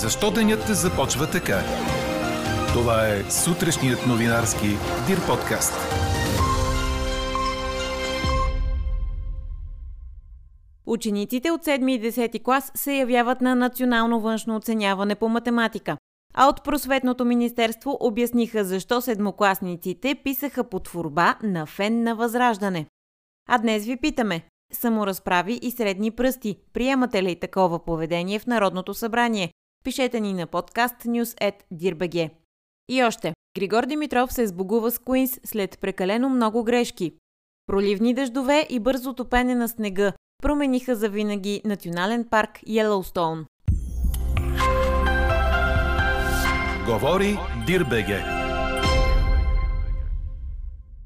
Защо денят започва така? Това е сутрешният новинарски Дир подкаст. Учениците от 7 и 10 клас се явяват на национално външно оценяване по математика. А от просветното министерство обясниха защо седмокласниците писаха по творба на фен на възраждане. А днес ви питаме – саморазправи и средни пръсти. Приемате ли такова поведение в Народното събрание? Пишете ни на подкаст news.dirbg. И още. Григор Димитров се сбогува с Куинс след прекалено много грешки. Проливни дъждове и бързо топене на снега промениха завинаги национален парк Йеллоустоун. Говори Дирбеге.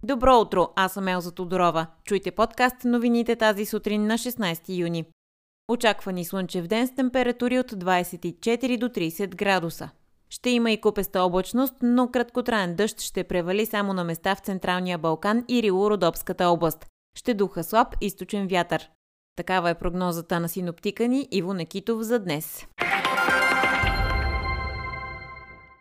Добро утро, аз съм Елза Тодорова. Чуйте подкаст новините тази сутрин на 16 юни. Очаквани слънчев ден с температури от 24 до 30 градуса. Ще има и купеста облачност, но краткотраен дъжд ще превали само на места в Централния Балкан и Рило-Родопската област. Ще духа слаб източен вятър. Такава е прогнозата на синоптика ни Иво Некитов за днес.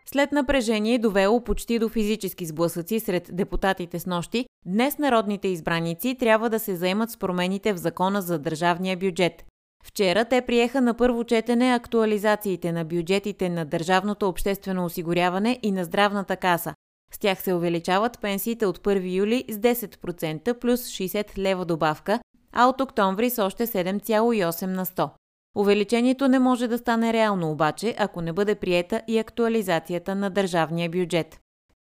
След напрежение, довело почти до физически сблъсъци сред депутатите с нощи, днес народните избраници трябва да се заемат с промените в закона за държавния бюджет. Вчера те приеха на първо четене актуализациите на бюджетите на Държавното обществено осигуряване и на здравната каса. С тях се увеличават пенсиите от 1 юли с 10% плюс 60 лева добавка, а от октомври с още 7,8 на 100. Увеличението не може да стане реално обаче, ако не бъде приета и актуализацията на държавния бюджет.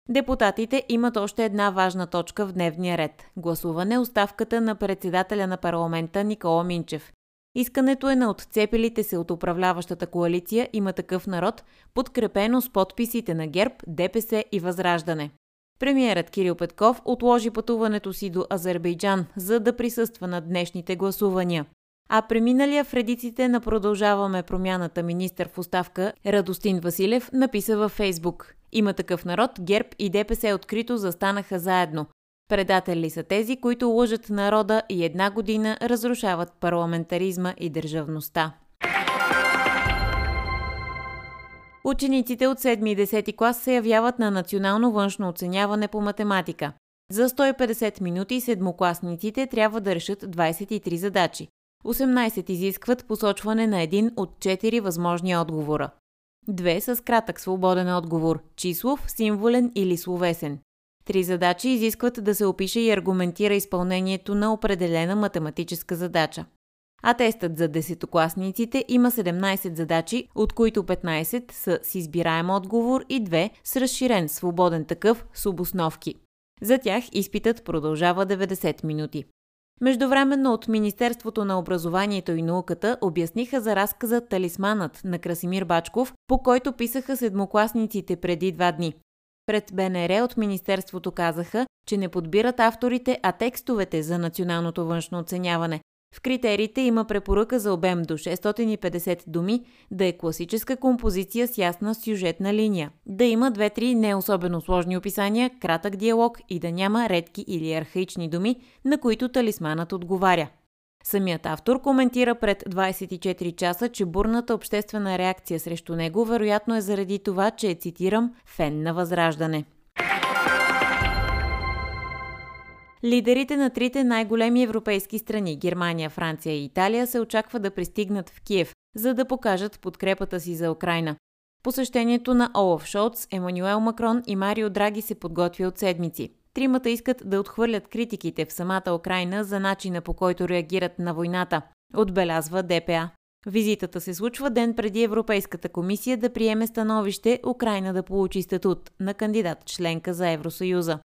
Депутатите имат още една важна точка в дневния ред – гласуване оставката на председателя на парламента Никола Минчев. Искането е на отцепилите се от управляващата коалиция има такъв народ, подкрепено с подписите на ГЕРБ, ДПС и Възраждане. Премиерът Кирил Петков отложи пътуването си до Азербайджан, за да присъства на днешните гласувания. А преминалия в редиците на Продължаваме промяната министър в оставка Радостин Василев написа във Фейсбук. Има такъв народ, ГЕРБ и ДПС открито застанаха заедно. Предатели са тези, които лъжат народа и една година разрушават парламентаризма и държавността. Учениците от 7 и 10 клас се явяват на национално външно оценяване по математика. За 150 минути седмокласниците трябва да решат 23 задачи. 18 изискват посочване на един от 4 възможни отговора. Две с кратък свободен отговор – числов, символен или словесен. Три задачи изискват да се опише и аргументира изпълнението на определена математическа задача. А тестът за десетокласниците има 17 задачи, от които 15 са с избираем отговор и 2 с разширен свободен такъв с обосновки. За тях изпитът продължава 90 минути. Междувременно от Министерството на образованието и науката обясниха за разказа Талисманът на Красимир Бачков, по който писаха седмокласниците преди два дни. Пред БНР от Министерството казаха, че не подбират авторите, а текстовете за националното външно оценяване, в критериите има препоръка за обем до 650 думи, да е класическа композиция с ясна сюжетна линия, да има две-три не особено сложни описания, кратък диалог и да няма редки или архаични думи, на които талисманът отговаря. Самият автор коментира пред 24 часа, че бурната обществена реакция срещу него вероятно е заради това, че е, цитирам, фен на възраждане. Лидерите на трите най-големи европейски страни Германия, Франция и Италия се очаква да пристигнат в Киев, за да покажат подкрепата си за Украина. Посещението на Олаф Шолц, Емануел Макрон и Марио Драги се подготвя от седмици. Тримата искат да отхвърлят критиките в самата Украина за начина по който реагират на войната, отбелязва ДПА. Визитата се случва ден преди Европейската комисия да приеме становище Украина да получи статут на кандидат членка за Евросъюза.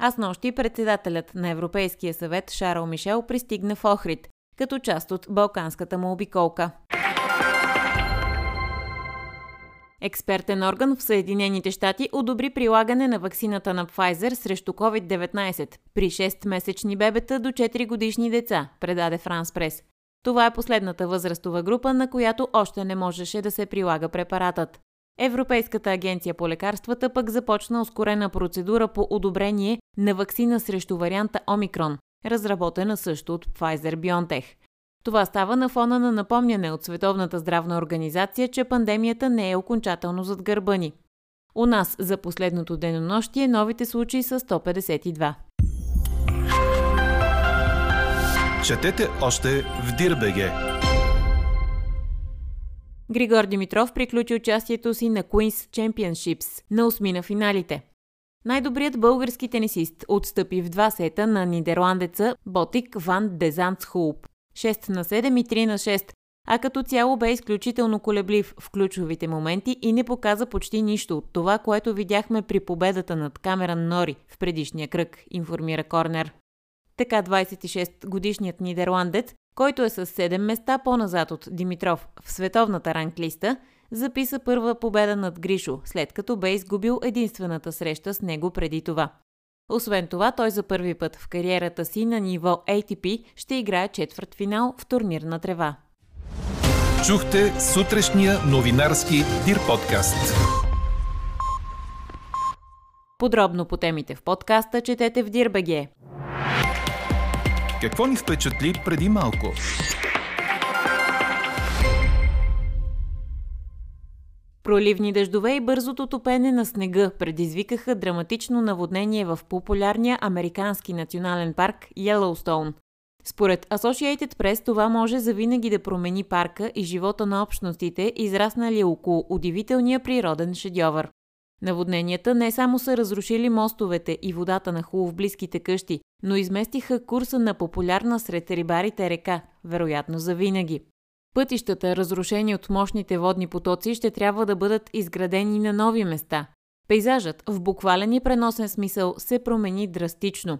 А с нощи председателят на Европейския съвет Шарл Мишел пристигна в Охрид, като част от Балканската му обиколка. Експертен орган в Съединените щати одобри прилагане на ваксината на Pfizer срещу COVID-19 при 6-месечни бебета до 4 годишни деца, предаде Франс Прес. Това е последната възрастова група, на която още не можеше да се прилага препаратът. Европейската агенция по лекарствата пък започна ускорена процедура по одобрение на вакцина срещу варианта Омикрон, разработена също от Pfizer-BioNTech. Това става на фона на напомняне от Световната здравна организация, че пандемията не е окончателно зад гърба ни. У нас за последното денонощие новите случаи са 152. Четете още в Дирбеге. Григор Димитров приключи участието си на Queen's Championships на осми на финалите. Най-добрият български тенисист отстъпи в два сета на нидерландеца Ботик Ван Дезантсхулп. 6 на 7 и 3 на 6, а като цяло бе изключително колеблив в ключовите моменти и не показа почти нищо от това, което видяхме при победата над Камеран Нори в предишния кръг, информира Корнер. Така 26-годишният нидерландец, който е с 7 места по-назад от Димитров в световната ранглиста, записа първа победа над Гришо, след като бе изгубил единствената среща с него преди това. Освен това, той за първи път в кариерата си на ниво ATP ще играе четвърт финал в турнирна трева. Чухте сутрешния новинарски Дир подкаст. Подробно по темите в подкаста четете в Дирбеге. Какво ни впечатли преди малко? Проливни дъждове и бързото топене на снега предизвикаха драматично наводнение в популярния американски национален парк Йеллоустоун. Според Associated Press това може завинаги да промени парка и живота на общностите, израснали около удивителния природен шедьовър. Наводненията не само са разрушили мостовете и водата на хубаво в близките къщи, но изместиха курса на популярна сред рибарите река, вероятно за винаги. Пътищата, разрушени от мощните водни потоци, ще трябва да бъдат изградени на нови места. Пейзажът в буквален и преносен смисъл се промени драстично.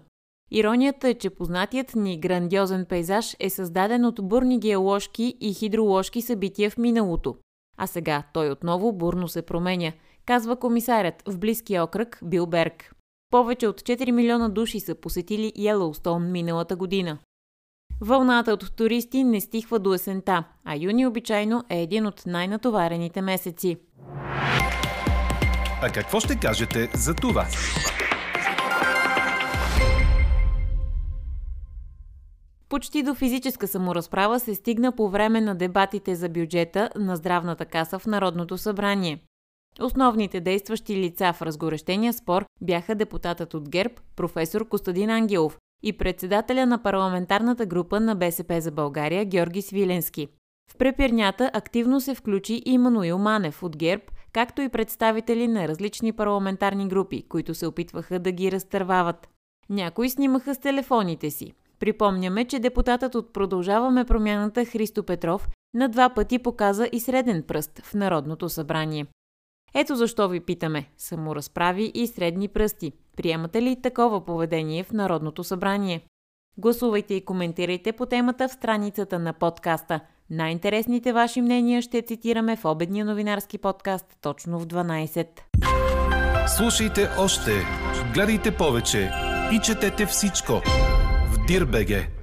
Иронията е, че познатият ни грандиозен пейзаж е създаден от бурни геоложки и хидроложки събития в миналото. А сега той отново бурно се променя, казва комисарят в близкия окръг Билберг. Повече от 4 милиона души са посетили Йеллоустоун миналата година. Вълната от туристи не стихва до есента, а юни обичайно е един от най-натоварените месеци. А какво ще кажете за това? Почти до физическа саморазправа се стигна по време на дебатите за бюджета на здравната каса в Народното събрание. Основните действащи лица в разгорещения спор бяха депутатът от ГЕРБ, професор Костадин Ангелов, и председателя на парламентарната група на БСП за България Георги Свиленски. В препирнята активно се включи и Мануил Манев от ГЕРБ, както и представители на различни парламентарни групи, които се опитваха да ги разтървават. Някои снимаха с телефоните си. Припомняме, че депутатът от Продължаваме промяната Христо Петров на два пъти показа и среден пръст в Народното събрание. Ето защо ви питаме, саморазправи и средни пръсти. Приемате ли такова поведение в Народното събрание? Гласувайте и коментирайте по темата в страницата на подкаста. Най-интересните ваши мнения ще цитираме в обедния новинарски подкаст точно в 12. Слушайте още, гледайте повече и четете всичко в Дирбеге.